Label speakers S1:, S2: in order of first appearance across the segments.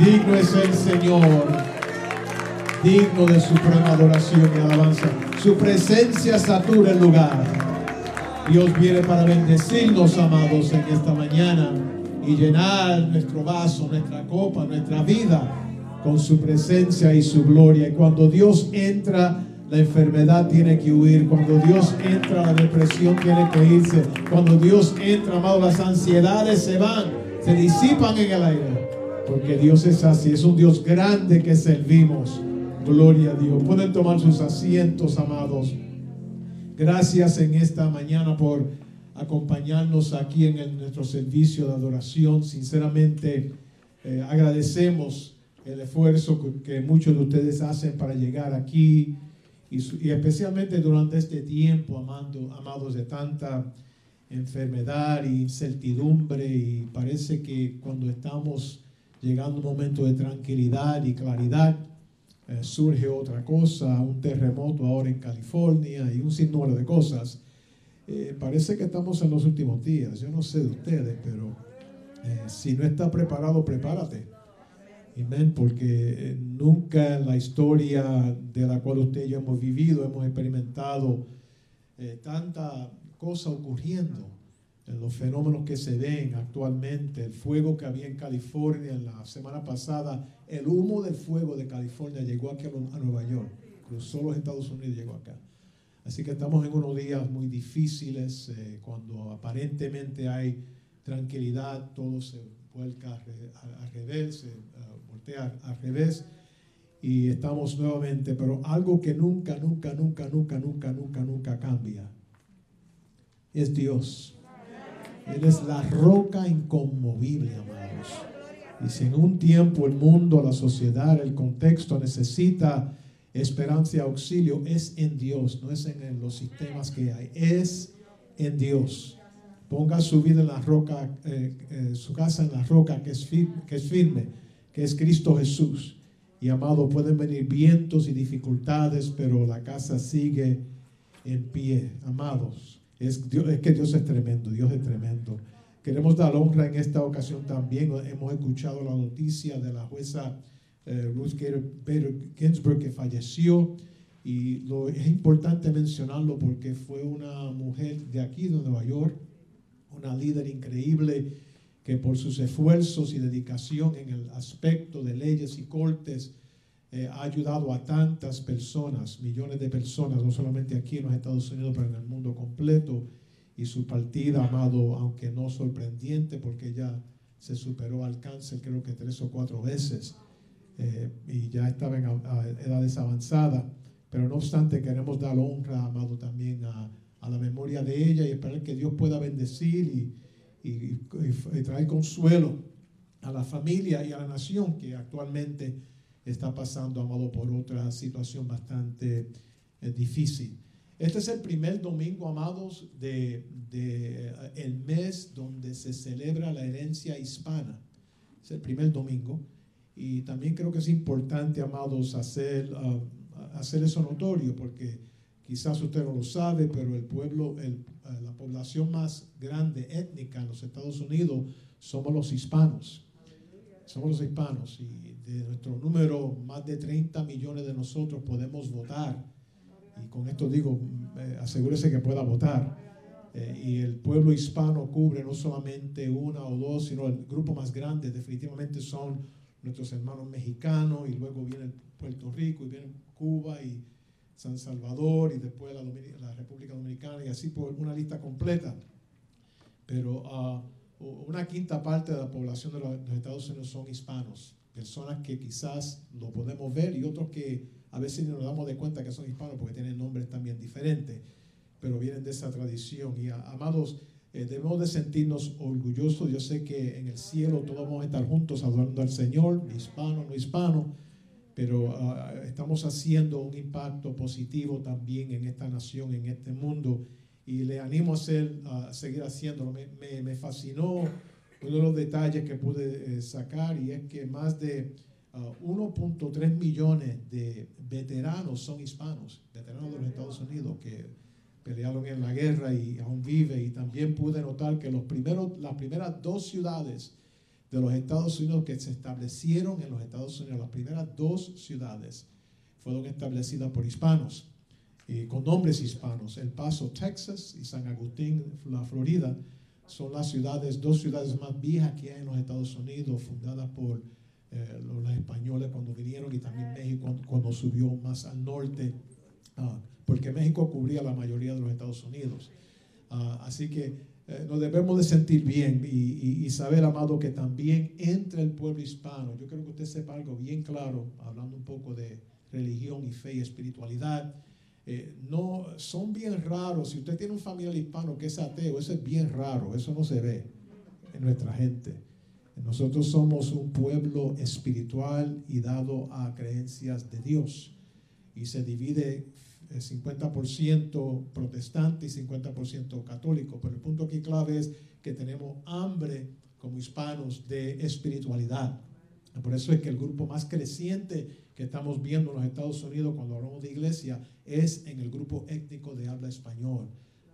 S1: Digno es el Señor, digno de suprema adoración y alabanza. Su presencia satura el lugar. Dios viene para bendecirnos, amados, en esta mañana y llenar nuestro vaso, nuestra copa, nuestra vida con su presencia y su gloria. Y cuando Dios entra, la enfermedad tiene que huir. Cuando Dios entra, la depresión tiene que irse. Cuando Dios entra, amados, las ansiedades se van, se disipan en el aire. Porque Dios es así, es un Dios grande que servimos. Gloria a Dios. Pueden tomar sus asientos, amados. Gracias en esta mañana por acompañarnos aquí en nuestro servicio de adoración. Sinceramente, eh, agradecemos el esfuerzo que, muchos de ustedes hacen para llegar aquí y, especialmente durante este tiempo, amando, amados de tanta enfermedad e incertidumbre y parece que cuando estamos llegando a un momento de tranquilidad y claridad, eh, surge otra cosa, un terremoto ahora en California y un sinnúmero de cosas. Eh, parece que estamos en los últimos días. Yo no sé de ustedes, pero eh, si no está preparado, prepárate. Amén, porque nunca en la historia de la cual usted y yo hemos vivido, hemos experimentado tanta cosa ocurriendo en los fenómenos que se ven actualmente, el fuego que había en California en la semana pasada, el humo del fuego de California llegó aquí a Nueva York, cruzó los Estados Unidos y llegó acá. Así que estamos en unos días muy difíciles, eh, cuando aparentemente hay tranquilidad, todo se vuelca al revés, se voltea al revés y estamos nuevamente, pero algo que nunca, nunca, nunca, nunca, nunca, nunca, nunca es Dios. Él es la roca inconmovible, amados. Y si en un tiempo el mundo, la sociedad, el contexto necesita esperanza y auxilio, es en Dios, no es en los sistemas que hay, es en Dios. Ponga su vida en la roca, eh, eh, su casa en la roca que es, firme, que es firme, que es Cristo Jesús. Y amado, pueden venir vientos y dificultades, pero la casa sigue en pie, amados. Es, es que Dios es tremendo, Dios es tremendo. Queremos dar honra en esta ocasión también. Hemos escuchado la noticia de la jueza eh, Ruth Bader Ginsburg que falleció. Y lo, es importante mencionarlo porque fue una mujer de aquí, de Nueva York, una líder increíble que por sus esfuerzos y dedicación en el aspecto de leyes y cortes eh, ha ayudado a tantas personas, millones de personas, no solamente aquí en los Estados Unidos, pero en el mundo completo. Y su partida, amado, aunque no sorprendente, porque ella se superó al cáncer creo que tres o cuatro veces eh, y ya estaba en edades avanzadas. Pero no obstante, queremos dar honra, amado, también a, a la memoria de ella y esperar que Dios pueda bendecir y, y, y traer consuelo a la familia y a la nación que actualmente está pasando, amado, por otra situación bastante eh, difícil. Este es el primer domingo, amados, de, eh, el mes donde se celebra la herencia hispana. Es el primer domingo. Y también creo que es importante, amados, hacer, uh, hacer eso notorio, porque quizás usted no lo sabe, pero el pueblo, el, uh, la población más grande étnica en los Estados Unidos somos los hispanos. Somos los hispanos. Y de nuestro número, más de 30 millones de nosotros podemos votar. Y con esto digo, eh, asegúrese que pueda votar. Eh, y el pueblo hispano cubre no solamente una o dos, sino el grupo más grande definitivamente son nuestros hermanos mexicanos y luego viene Puerto Rico y viene Cuba y San Salvador y después la, la República Dominicana y así por una lista completa. Pero uh, una quinta parte de la población de los Estados Unidos son hispanos personas que quizás lo podemos ver y otros que a veces no nos damos de cuenta que son hispanos porque tienen nombres también diferentes, pero vienen de esa tradición. Y amados, eh, debemos de sentirnos orgullosos. Yo sé que en el cielo todos vamos a estar juntos adorando al Señor, hispano, no hispano, pero ah, estamos haciendo un impacto positivo también en esta nación, en este mundo. Y le animo a, hacer, a seguir haciéndolo. Me, me, me fascinó uno de los detalles que pude eh, sacar y es que más de 1.3 ah, millones de veteranos son hispanos, veteranos de los Estados Unidos que pelearon en la guerra y aún vive. Y también pude notar que los primeros, las primeras dos ciudades de los Estados Unidos que se establecieron en los Estados Unidos. Las primeras dos ciudades fueron establecidas por hispanos, con nombres hispanos. El Paso, Texas y San Agustín, la Florida, son las ciudades, dos ciudades más viejas que hay en los Estados Unidos, fundadas por eh, los, españoles cuando vinieron y también México cuando subió más al norte, ah, porque México cubría la mayoría de los Estados Unidos. Ah, así que eh, nos debemos de sentir bien y, y, saber, amado, que también entre el pueblo hispano, yo creo que usted sepa algo bien claro, hablando un poco de religión y fe y espiritualidad, eh, no, son bien raros. Si usted tiene un familiar hispano que es ateo, eso es bien raro, eso no se ve en nuestra gente. Nosotros somos un pueblo espiritual y dado a creencias de Dios. Y se divide 50% protestante y 50% católico. Pero el punto aquí clave es que tenemos hambre como hispanos de espiritualidad. Por eso es que el grupo más creciente que estamos viendo en los Estados Unidos cuando hablamos de iglesia es en el grupo étnico de habla español.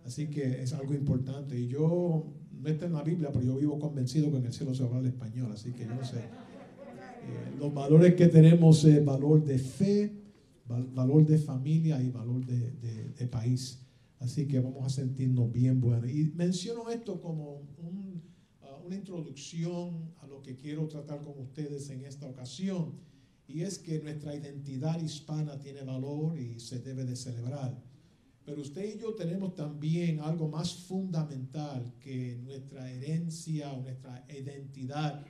S1: Así que es algo importante. Y yo, no está en la Biblia, pero yo vivo convencido que en el cielo se habla español. Así que yo no sé. Eh, los valores que tenemos es valor de fe, valor de familia y valor de, país. Así que vamos a sentirnos bien buenos. Y menciono esto como uh, una introducción a lo que quiero tratar con ustedes en esta ocasión. Y es que nuestra identidad hispana tiene valor y se debe de celebrar. Pero usted y yo tenemos también algo más fundamental que nuestra herencia o nuestra identidad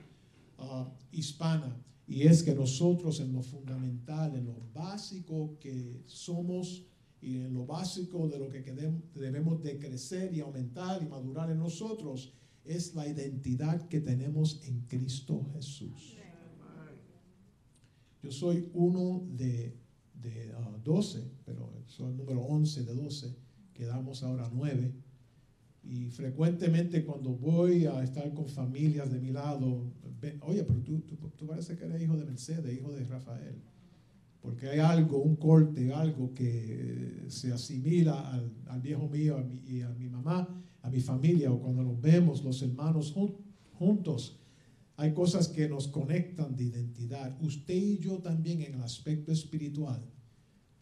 S1: uh, hispana y es que nosotros en lo fundamental, en lo básico que somos y en lo básico de lo que debemos de crecer y aumentar y madurar en nosotros, es la identidad que tenemos en Cristo Jesús. Yo soy uno de, de 12, ah, pero soy el número 11 de 12, quedamos ahora 9 y frecuentemente cuando voy a estar con familias de mi lado, oye, pero tú, tú, tú parece que eres hijo de Mercedes, hijo de Rafael. Porque hay algo, un corte, algo que se asimila al, al viejo mío y a mi mamá, a mi familia, o cuando nos vemos los hermanos juntos, hay cosas que nos conectan de identidad. Usted y yo también en el aspecto espiritual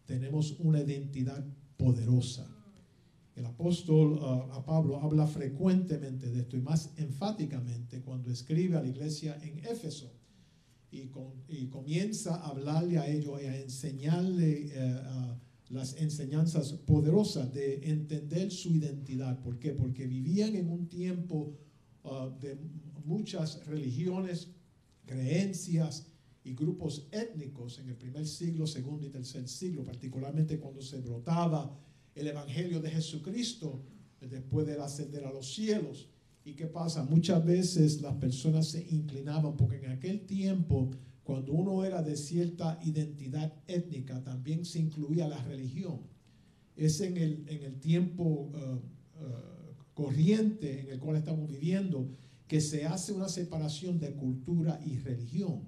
S1: tenemos una identidad poderosa el apóstol uh, a Pablo habla frecuentemente de esto y más enfáticamente cuando escribe a la iglesia en Éfeso y, comienza a hablarle a ellos y a enseñarle eh, las enseñanzas poderosas de entender su identidad. ¿Por qué? Porque vivían en un tiempo uh, de muchas religiones, creencias y grupos étnicos en el primer siglo, segundo y tercer siglo, particularmente cuando se brotaba el Evangelio de Jesucristo después de ascender a los cielos. ¿Y qué pasa? Muchas veces las personas se inclinaban porque en aquel tiempo, cuando uno era de cierta identidad étnica, también se incluía la religión. Es en el, en el tiempo uh, uh, corriente en el cual estamos viviendo que se hace una separación de cultura y religión.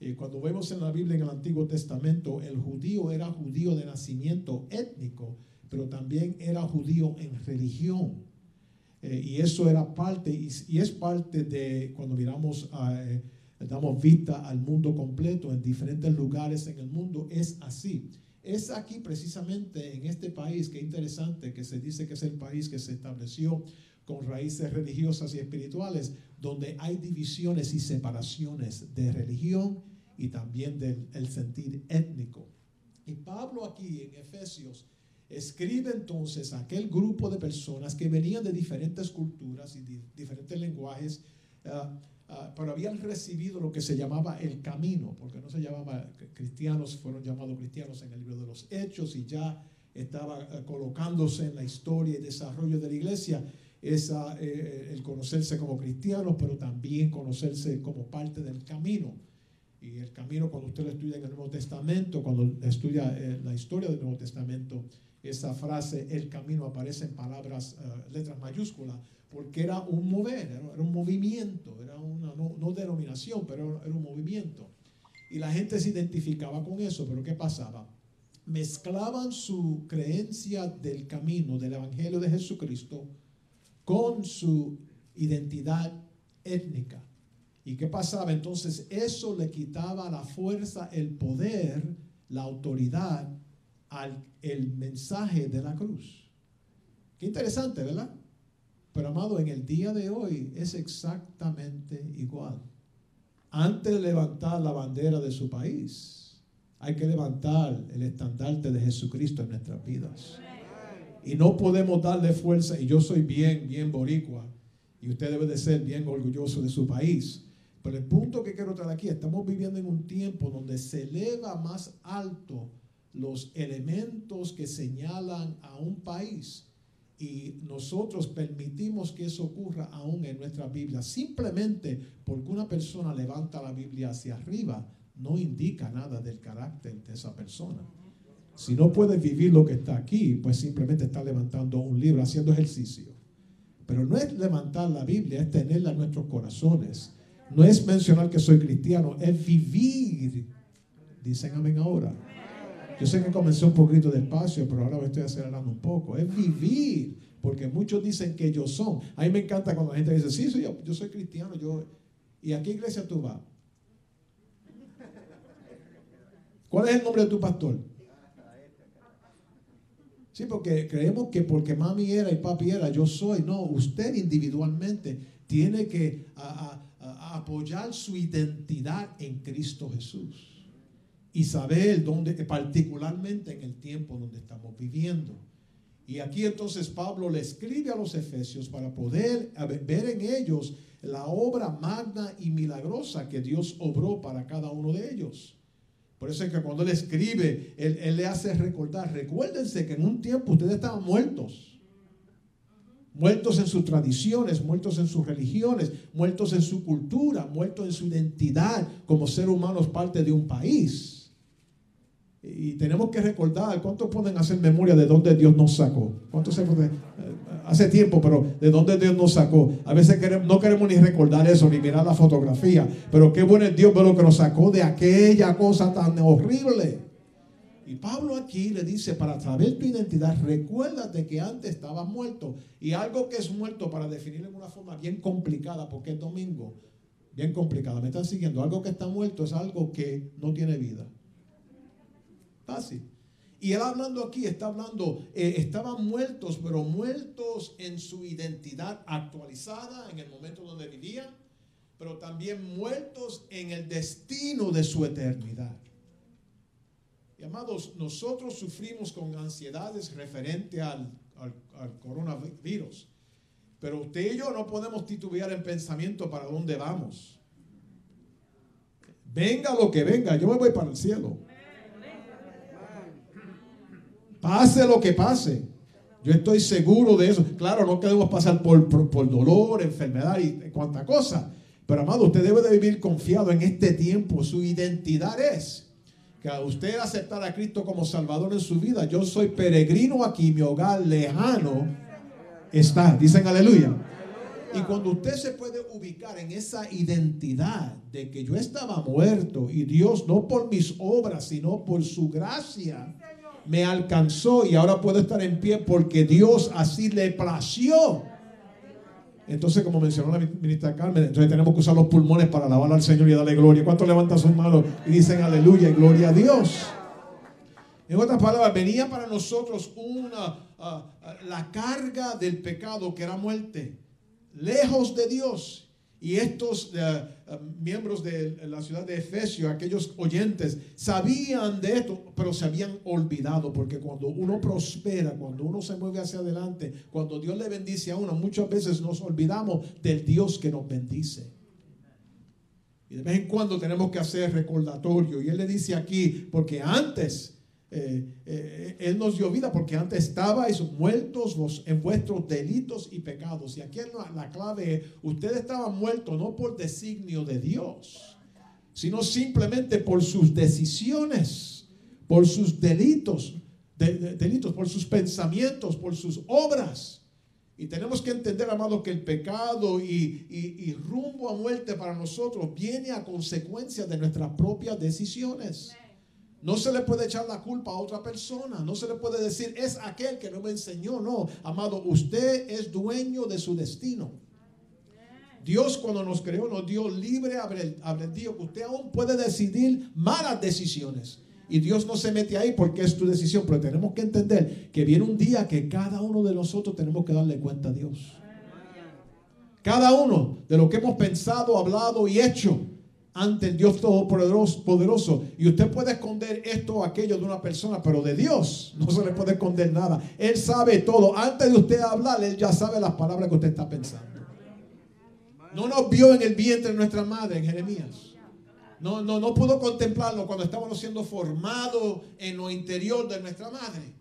S1: Eh, cuando vemos en la Biblia, en el Antiguo Testamento, el judío era judío de nacimiento étnico, pero también era judío en religión. Eh, y eso era parte, y, es parte de cuando miramos, eh, damos vista al mundo completo en diferentes lugares en el mundo, es así. Es aquí precisamente en este país, que interesante, que se dice que es el país que se estableció con raíces religiosas y espirituales, donde hay divisiones y separaciones de religión y también del sentir étnico. Y Pablo aquí en Efesios escribe entonces a aquel grupo de personas que venían de diferentes culturas y diferentes lenguajes, ah, pero habían recibido lo que se llamaba el camino, porque no se llamaba cristianos, fueron llamados cristianos en el libro de los Hechos y ya estaba ah, colocándose en la historia y desarrollo de la iglesia esa, eh, el conocerse como cristianos, pero también conocerse como parte del camino. Y el camino, cuando usted lo estudia en el Nuevo Testamento, cuando estudia eh, la historia del Nuevo Testamento, esa frase, el camino, aparece en palabras, eh, letras mayúsculas, porque era un mover, era, un movimiento, era una, no, denominación, pero era un movimiento. Y la gente se identificaba con eso, pero ¿qué pasaba? Mezclaban su creencia del camino, del Evangelio de Jesucristo, con su identidad étnica. ¿Y qué pasaba? Entonces eso le quitaba la fuerza, el poder, la autoridad al el mensaje de la cruz. Qué interesante, ¿verdad? Pero amado, en el día de hoy es exactamente igual. Antes de levantar la bandera de su país, hay que levantar el estandarte de Jesucristo en nuestras vidas. Y no podemos darle fuerza, y yo soy bien, bien boricua, y usted debe de ser bien orgulloso de su país. Pero el punto que quiero traer aquí, estamos viviendo en un tiempo donde se eleva más alto los elementos que señalan a un país y nosotros permitimos que eso ocurra aún en nuestra Biblia. Simplemente porque una persona levanta la Biblia hacia arriba no indica nada del carácter de esa persona. Si no puede vivir lo que está aquí, pues simplemente está levantando un libro, haciendo ejercicio. Pero no es levantar la Biblia, es tenerla en nuestros corazones. No es mencionar que soy cristiano, es vivir. Dicen amén ahora. Yo sé que comencé un poquito despacio, pero ahora me estoy acelerando un poco. Es vivir, porque muchos dicen que ellos son. A mí me encanta cuando la gente dice, sí, soy yo, yo soy cristiano. Yo... ¿Y a qué iglesia tú vas? ¿Cuál es el nombre de tu pastor? Sí, porque creemos que porque mami era y papi era, yo soy. No, usted individualmente tiene que apoyar su identidad en Cristo Jesús y saber dónde, particularmente en el tiempo donde estamos viviendo. Y aquí entonces Pablo le escribe a los efesios para poder ver en ellos la obra magna y milagrosa que Dios obró para cada uno de ellos. Por eso es que cuando él escribe, él, él le hace recordar, recuérdense que en un tiempo ustedes estaban muertos. Muertos en sus tradiciones, muertos en sus religiones, muertos en su cultura, muertos en su identidad como ser humanos parte de un país. Y tenemos que recordar, ¿cuántos pueden hacer memoria de dónde Dios nos sacó? ¿Cuántos? Eh, hace tiempo, pero de dónde Dios nos sacó. A veces no queremos ni recordar eso, ni mirar la fotografía. Pero qué bueno es Dios lo que nos sacó de aquella cosa tan horrible. Y Pablo aquí le dice, para saber tu identidad, recuérdate que antes estabas muerto. Y algo que es muerto, para definirlo en una forma bien complicada, porque es domingo, bien complicada. ¿Me están siguiendo? Algo que está muerto es algo que no tiene vida. Fácil. Y él hablando aquí, está hablando, eh, estaban muertos, pero muertos en su identidad actualizada en el momento donde vivían, pero también muertos en el destino de su eternidad. Y amados, nosotros sufrimos con ansiedades referente al, al coronavirus, pero usted y yo no podemos titubear en pensamiento para dónde vamos. Venga lo que venga, yo me voy para el cielo. Pase lo que pase. Yo estoy seguro de eso. Claro, no queremos pasar por, por, dolor, enfermedad y cuanta cosa. Pero amado, usted debe de vivir confiado en este tiempo. Su identidad es que a usted aceptar a Cristo como Salvador en su vida. Yo soy peregrino aquí, mi hogar lejano está. Dicen aleluya. Y cuando usted se puede ubicar en esa identidad de que yo estaba muerto y Dios no por mis obras, sino por su gracia me alcanzó y ahora puedo estar en pie porque Dios así le plació. Entonces, como mencionó la ministra Carmen, entonces tenemos que usar los pulmones para alabar al Señor y darle gloria. ¿Cuántos levantan sus manos y dicen aleluya y gloria a Dios? En otras palabras, venía para nosotros una, ah, ah, la carga del pecado que era muerte, lejos de Dios. Y estos eh, miembros de la ciudad de Efesio, aquellos oyentes, sabían de esto, pero se habían olvidado, porque cuando uno prospera, cuando uno se mueve hacia adelante, cuando Dios le bendice a uno, muchas veces nos olvidamos del Dios que nos bendice. Y de vez en cuando tenemos que hacer recordatorio. Y Él le dice aquí, porque antes eh, eh, Él nos dio vida porque antes estabais muertos en vuestros delitos y pecados. Y aquí la, la clave ustedes estaban muertos no por designio de Dios, sino simplemente por sus decisiones, por sus delitos, delitos, por sus pensamientos, por sus obras. Y tenemos que entender, amado, que el pecado y, y, rumbo a muerte para nosotros viene a consecuencia de nuestras propias decisiones. No se le puede echar la culpa a otra persona. No se le puede decir, es aquel que no me enseñó. No, amado, usted es dueño de su destino. Dios cuando nos creó nos dio libre albedrío, que usted aún puede decidir malas decisiones. Y Dios no se mete ahí porque es tu decisión, pero tenemos que entender que viene un día que cada uno de nosotros tenemos que darle cuenta a Dios. Cada uno de lo que hemos pensado, hablado y hecho ante el Dios Todopoderoso. Y usted puede esconder esto o aquello de una persona, pero de Dios no se le puede esconder nada. Él sabe todo. Antes de usted hablar, Él ya sabe las palabras que usted está pensando. No nos vio en el vientre de nuestra madre, en Jeremías. No, no, no pudo contemplarlo cuando estábamos siendo formados en lo interior de nuestra madre.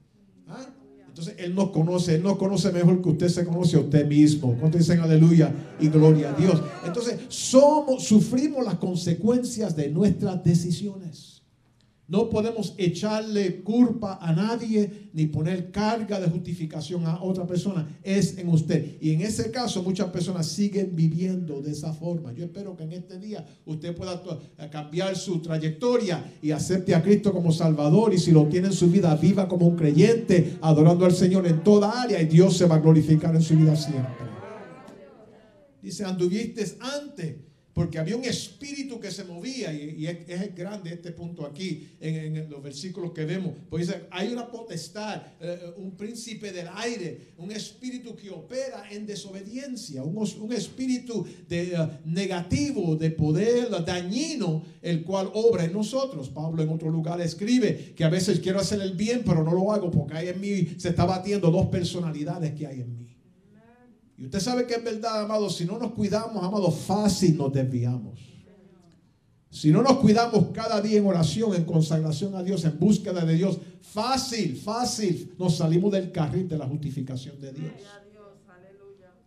S1: ¿Ah? Entonces Él nos conoce, Él nos conoce mejor que usted se conoce a usted mismo. ¿Cuánto dicen aleluya y gloria a Dios? Entonces somos, sufrimos las consecuencias de nuestras decisiones. No podemos echarle culpa a nadie ni poner carga de justificación a otra persona. Es en usted. Y en ese caso muchas personas siguen viviendo de esa forma. Yo espero que en este día usted pueda cambiar su trayectoria y acepte a Cristo como Salvador. Y si lo tiene en su vida, viva como un creyente, adorando al Señor en toda área. Y Dios se va a glorificar en su vida siempre. Dice, anduviste antes porque había un espíritu que se movía y, es, grande este punto aquí en, los versículos que vemos. Pues hay una potestad, eh, un príncipe del aire, un espíritu que opera en desobediencia, un, espíritu de, eh, negativo, de poder dañino, el cual obra en nosotros. Pablo en otro lugar escribe que a veces quiero hacer el bien, pero no lo hago porque hay en mí, se está batiendo dos personalidades que hay en mí. Y usted sabe que es verdad, amado, si no nos cuidamos, amado, fácil nos desviamos. Si no nos cuidamos cada día en oración, en consagración a Dios, en búsqueda de Dios, fácil, fácil nos salimos del carril de la justificación de Dios.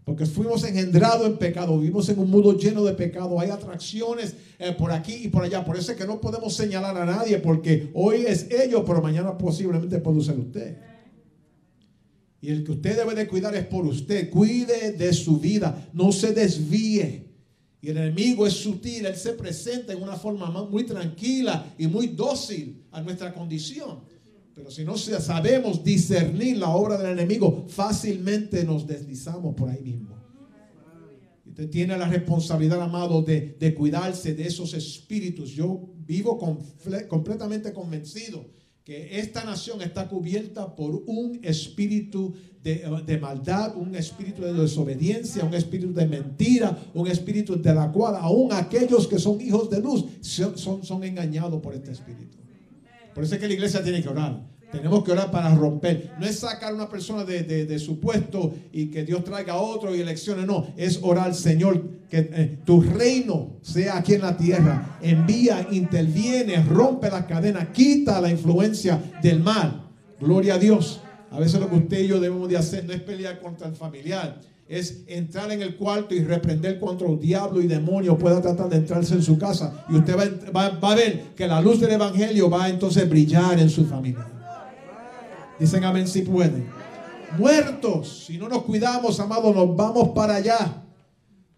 S1: Porque fuimos engendrados en pecado, vivimos en un mundo lleno de pecado, hay atracciones eh, por aquí y por allá. Por eso es que no podemos señalar a nadie, porque hoy es ellos, pero mañana posiblemente puede ser usted. Y el que usted debe de cuidar es por usted. Cuide de su vida. No se desvíe. Y el enemigo es sutil. Él se presenta en una forma muy tranquila y muy dócil a nuestra condición. Pero si no sabemos discernir la obra del enemigo, fácilmente nos deslizamos por ahí mismo. Usted tiene la responsabilidad, amado, de, de cuidarse de esos espíritus. Yo vivo completamente convencido que esta nación está cubierta por un espíritu de, maldad, un espíritu de desobediencia, un espíritu de mentira, un espíritu de la cual aún aquellos que son hijos de luz son, son engañados por este espíritu. Por eso es que la iglesia tiene que orar. Tenemos que orar para romper. No es sacar a una persona de, su puesto y que Dios traiga a otro y elecciones. No, es orar, Señor, que eh, tu reino sea aquí en la tierra. Envía, interviene, rompe las cadenas, quita la influencia del mal. Gloria a Dios. A veces lo que usted y yo debemos de hacer no es pelear contra el familiar es entrar en el cuarto y reprender contra el diablo y demonio pueda tratar de entrarse en su casa. Y usted va, va, a ver que la luz del evangelio va a entonces brillar en su familia. Dicen amén si pueden. Muertos, si no nos cuidamos, amados, nos vamos para allá.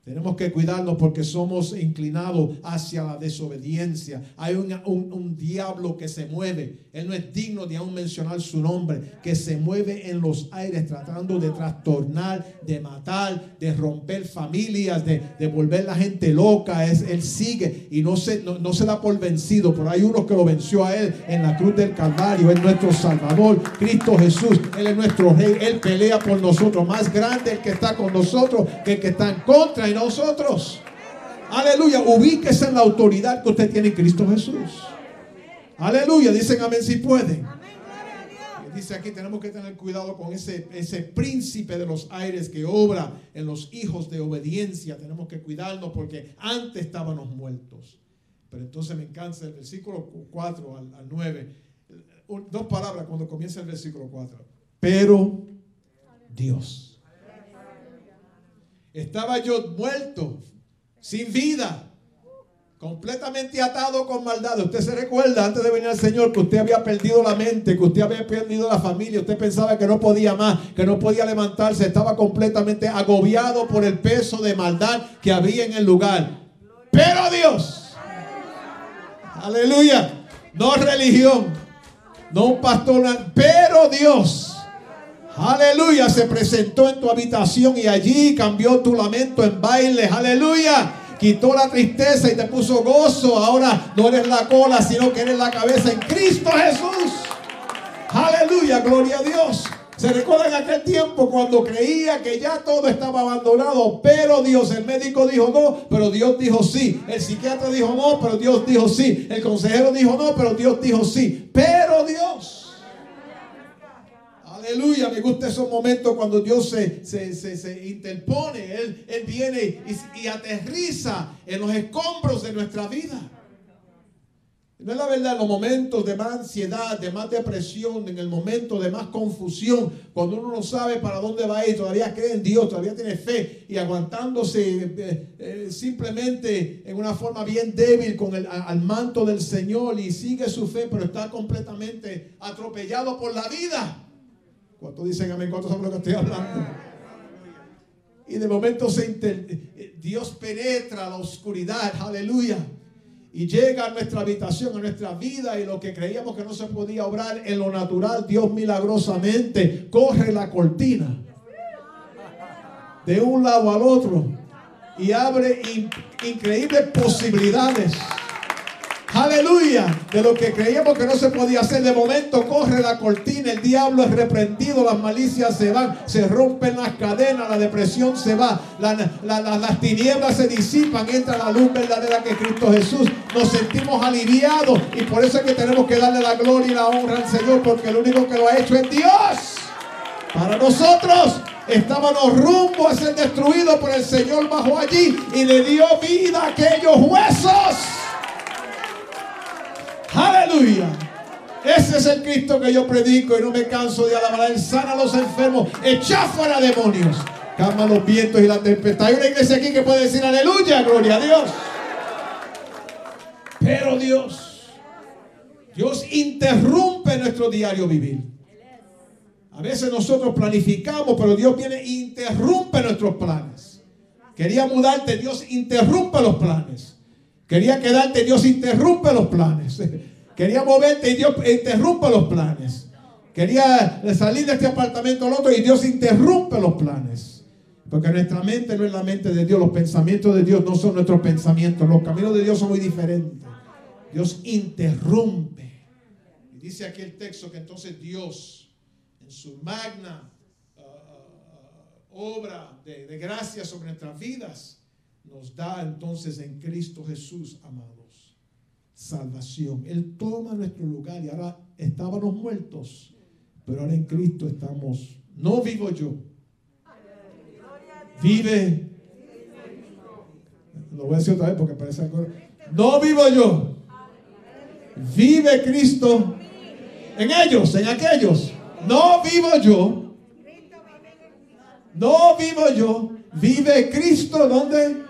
S1: Tenemos que cuidarnos porque somos inclinados hacia la desobediencia. Hay un, un, diablo que se mueve. Él no es digno de aún mencionar su nombre. Que se mueve en los aires tratando de trastornar, de matar, de romper familias, de, de volver la gente loca. Es, él sigue y no se, no, no se da por vencido. Pero hay uno que lo venció a él en la cruz del Calvario. Es nuestro Salvador, Cristo Jesús. Él es nuestro Rey. Él pelea por nosotros. Más grande el que está con nosotros que el que está en contra nosotros. Aleluya, ubíquese en la autoridad que usted tiene en Cristo Jesús. Aleluya, dicen amén si pueden. Dice aquí, tenemos que tener cuidado con ese, ese príncipe de los aires que obra en los hijos de obediencia. Tenemos que cuidarnos porque antes estábamos muertos. Pero entonces me encanta el versículo 4 al, al 9. Dos palabras cuando comienza el versículo 4. Pero Dios. Estaba yo muerto, sin vida, completamente atado con maldad. Usted se recuerda antes de venir al Señor que usted había perdido la mente, que usted había perdido la familia, usted pensaba que no podía más, que no podía levantarse, estaba completamente agobiado por el peso de maldad que había en el lugar. Pero Dios, aleluya, no religión, no un pastor, pero Dios Aleluya, se presentó en tu habitación y allí cambió tu lamento en baile. Aleluya. Quitó la tristeza y te puso gozo. Ahora no eres la cola, sino que eres la cabeza en Cristo Jesús. Aleluya, gloria a Dios. Se recuerda en aquel tiempo cuando creía que ya todo estaba abandonado, pero Dios, el médico dijo no, pero Dios dijo sí. El psiquiatra dijo no, pero Dios dijo sí. El consejero dijo no, pero Dios dijo sí. Pero Dios. Aleluya, me gusta esos momentos cuando Dios se, se, interpone, Él, él viene y, y aterriza en los escombros de nuestra vida. No es la verdad, en los momentos de más ansiedad, de más depresión, en el momento de más confusión, cuando uno no sabe para dónde va a ir, todavía cree en Dios, todavía tiene fe y aguantándose eh, eh, simplemente en una forma bien débil con el al manto del Señor y sigue su fe, pero está completamente atropellado por la vida. ¿Cuántos dicen amén? ¿Cuántos saben lo que estoy hablando? Y de momento se eh, Dios penetra la oscuridad, aleluya y llega a nuestra habitación, a nuestra vida y lo que creíamos que no se podía obrar en lo natural, Dios milagrosamente corre la cortina de un lado al otro y abre increíbles posibilidades. Aleluya. De lo que creíamos que no se podía hacer. De momento corre la cortina. El diablo es reprendido. Las malicias se van. Se rompen las cadenas. La depresión se va. las tinieblas se disipan. Entra la luz verdadera que es Cristo Jesús. Nos sentimos aliviados. Y por eso es que tenemos que darle la gloria y la honra al Señor. Porque el único que lo ha hecho es Dios. Para nosotros estábamos rumbo a ser destruidos. Pero el Señor bajó allí y le dio vida a aquellos huesos. Ese es el Cristo que yo predico y no me canso de alabar. Él sana a los enfermos, echa fuera demonios, calma los vientos y la tempestad. Hay una iglesia aquí que puede decir aleluya, gloria a Dios. Pero Dios, Dios interrumpe nuestro diario vivir. A veces nosotros planificamos, pero Dios viene e interrumpe nuestros planes. Quería mudarte, Dios interrumpe los planes. Quería quedarte, Dios interrumpe los planes. Quería moverte y Dios interrumpe los planes. Quería salir de este apartamento al otro y Dios interrumpe los planes. Porque nuestra mente no es la mente de Dios. Los pensamientos de Dios no son nuestros pensamientos. Los caminos de Dios son muy diferentes. Dios interrumpe. Y dice aquí el texto que entonces Dios, en su magna uh, uh, obra de, de gracia sobre nuestras vidas, nos da entonces en Cristo Jesús, amados, salvación. Él toma nuestro lugar y ahora estábamos muertos, pero ahora en Cristo estamos. No vivo yo. Vive. Lo voy a decir otra vez porque parece algo. No vivo yo. Vive Cristo en ellos, en aquellos. No vivo yo. No vivo yo. Vive Cristo donde?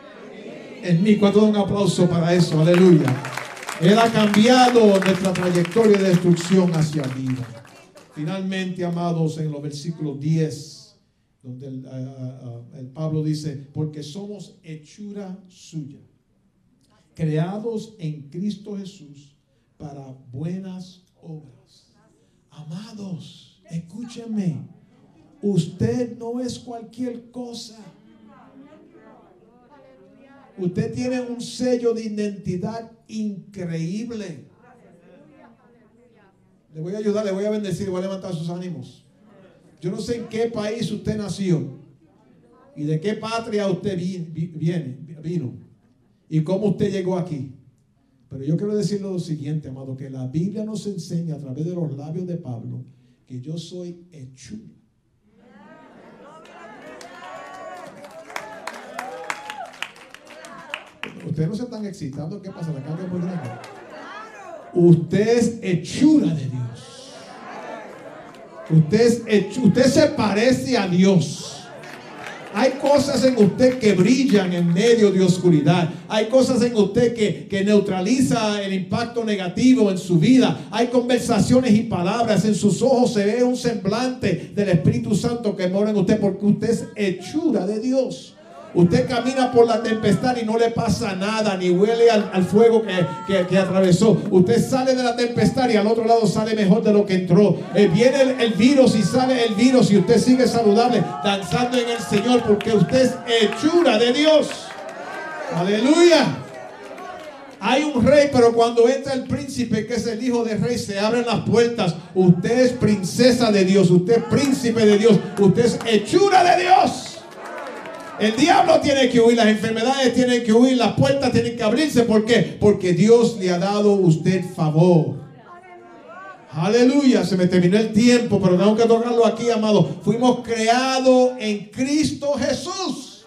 S1: en mí. ¿Cuánto un aplauso para eso? Aleluya. Él ha cambiado nuestra trayectoria de destrucción hacia vida. Finalmente, amados, en los versículos 10, donde el, el Pablo dice, porque somos hechura suya, creados en Cristo Jesús para buenas obras. Amados, escúchenme, usted no es cualquier cosa. Usted tiene un sello de identidad increíble. Le voy a ayudar, le voy a bendecir, voy a levantar sus ánimos. Yo no sé en qué país usted nació y de qué patria usted viene, vino y cómo usted llegó aquí. Pero yo quiero decirle lo siguiente, amado, que la Biblia nos enseña a través de los labios de Pablo que yo soy hecho Ustedes no se están excitando. ¿Qué pasa? La carga es muy. Usted es hechura de Dios. Usted, es usted se parece a Dios. Hay cosas en usted que brillan en medio de oscuridad. Hay cosas en usted que, que, neutraliza el impacto negativo en su vida. Hay conversaciones y palabras. En sus ojos se ve un semblante del Espíritu Santo que mora en usted porque usted es hechura de Dios. Usted camina por la tempestad y no le pasa nada, ni huele al, fuego que, atravesó. Usted sale de la tempestad y al otro lado sale mejor de lo que entró. Eh, viene el, el, virus y sale el virus y usted sigue saludable, danzando en el Señor, porque usted es hechura de Dios. Aleluya. Hay un rey, pero cuando entra el príncipe, que es el hijo del rey, se abren las puertas. Usted es princesa de Dios, usted es príncipe de Dios, usted es hechura de Dios. El diablo tiene que huir, las enfermedades tienen que huir, las puertas tienen que abrirse. ¿Por qué? Porque Dios le ha dado usted favor. Aleluya, se me terminó el tiempo, pero tengo que tocarlo aquí, amado. Fuimos creados en Cristo Jesús.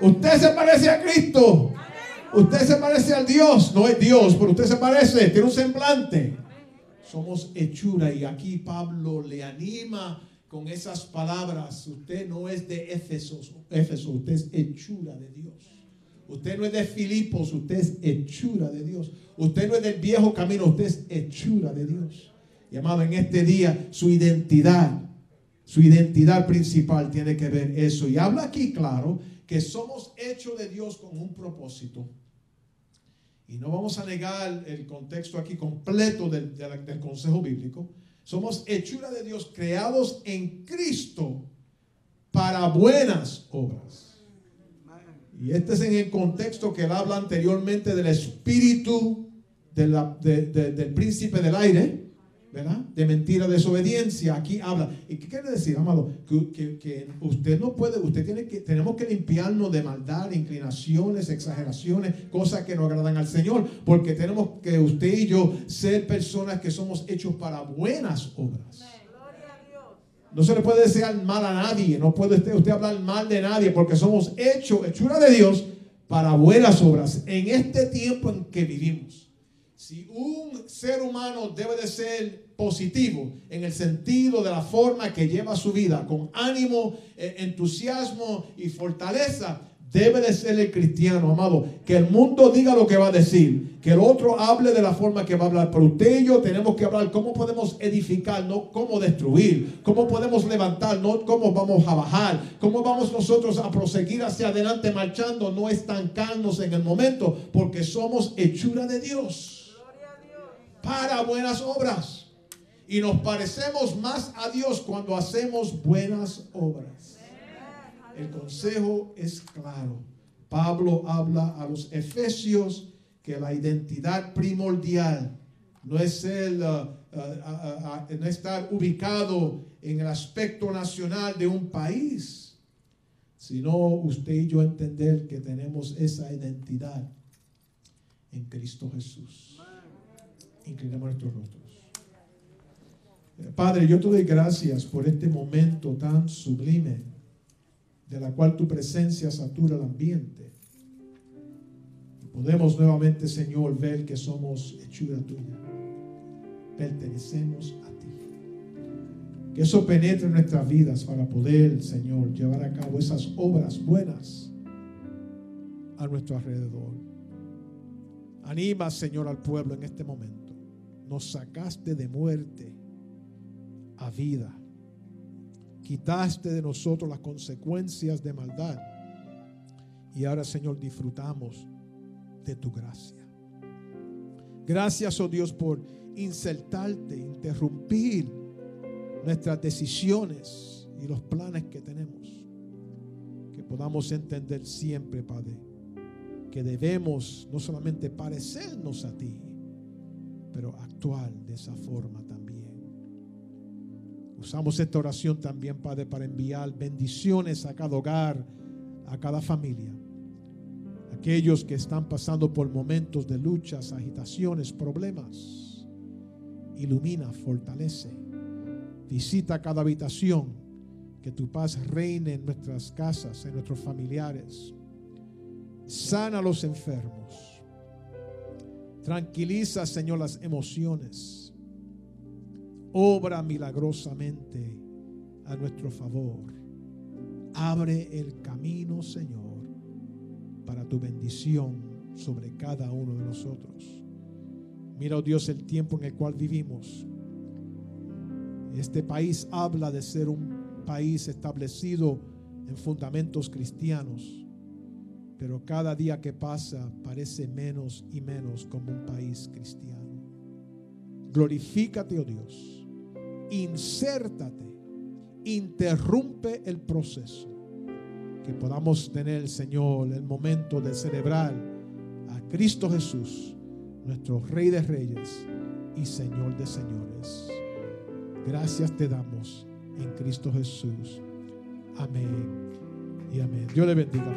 S1: Usted se parece a Cristo. Usted se parece al Dios, no es Dios, pero usted se parece, tiene un semblante. Somos hechura y aquí Pablo le anima con esas palabras. Usted no es de Éfeso, Éfeso, usted es hechura de Dios. Usted no es de Filipos, usted es hechura de Dios. Usted no es del viejo camino, usted es hechura de Dios. Y amado, en este día su identidad, su identidad principal tiene que ver eso. Y habla aquí, claro, que somos hechos de Dios con un propósito. Y no vamos a negar el contexto aquí completo del, consejo bíblico. Somos hechura de Dios creados en Cristo para buenas obras. Y este es en el contexto que él habla anteriormente del espíritu del príncipe del aire de mentira, desobediencia. Aquí habla. ¿Y qué quiere decir, amado? Que, usted no puede, usted tiene que, tenemos que limpiarnos de maldad, inclinaciones, exageraciones, cosas que no agradan al Señor. Porque tenemos que usted y yo ser personas que somos hechos para buenas obras. No se le puede desear mal a nadie. No puede usted hablar mal de nadie porque somos hechos, hechura de Dios para buenas obras en este tiempo en que vivimos. Si un ser humano debe de ser positivo en el sentido de la forma que lleva su vida, con ánimo, eh, entusiasmo y fortaleza, debe de ser el cristiano, amado. Que el mundo diga lo que va a decir, que el otro hable de la forma que va a hablar. Pero usted y yo tenemos que hablar cómo podemos edificar, no cómo destruir, cómo podemos levantar, no cómo vamos a bajar, cómo vamos nosotros a proseguir hacia adelante marchando, no estancarnos en el momento, porque somos hechura de Dios para buenas obras. Y nos parecemos más a Dios cuando hacemos buenas obras. El consejo es claro. Pablo habla a los efesios que la identidad primordial no es el uh, uh, uh, no estar ubicado en el aspecto nacional de un país, sino usted y yo entender que tenemos esa identidad en Cristo Jesús. Inclinamos nuestros rostros. Padre, yo te doy gracias por este momento tan sublime de la cual tu presencia satura el ambiente. Podemos nuevamente, Señor, ver que somos hechura tuya. Pertenecemos a ti. Que eso penetre en nuestras vidas para poder, Señor, llevar a cabo esas obras buenas a nuestro alrededor. Anima, Señor, al pueblo en este momento. Nos sacaste de muerte a vida. Quitaste de nosotros las consecuencias de maldad. Y ahora, Señor, disfrutamos de tu gracia. Gracias, oh Dios, por insertarte, interrumpir nuestras decisiones y los planes que tenemos. Que podamos entender siempre, Padre, que debemos no solamente parecernos a ti, pero actuar de esa forma también. Usamos esta oración también, Padre, para enviar bendiciones a cada hogar, a cada familia. Aquellos que están pasando por momentos de luchas, agitaciones, problemas. Ilumina, fortalece. Visita cada habitación. Que tu paz reine en nuestras casas, en nuestros familiares. Sana a los enfermos. Tranquiliza, Señor, las emociones obra milagrosamente a nuestro favor. Abre el camino, Señor, para tu bendición sobre cada uno de nosotros. Mira, oh Dios, el tiempo en el cual vivimos. Este país habla de ser un país establecido en fundamentos cristianos, pero cada día que pasa parece menos y menos como un país cristiano. Glorifícate, oh Dios. Insértate. Interrumpe el proceso. Que podamos tener, Señor, el momento de celebrar a Cristo Jesús, nuestro Rey de Reyes y Señor de Señores. Gracias te damos en Cristo Jesús. Amén y amén. Dios le bendiga.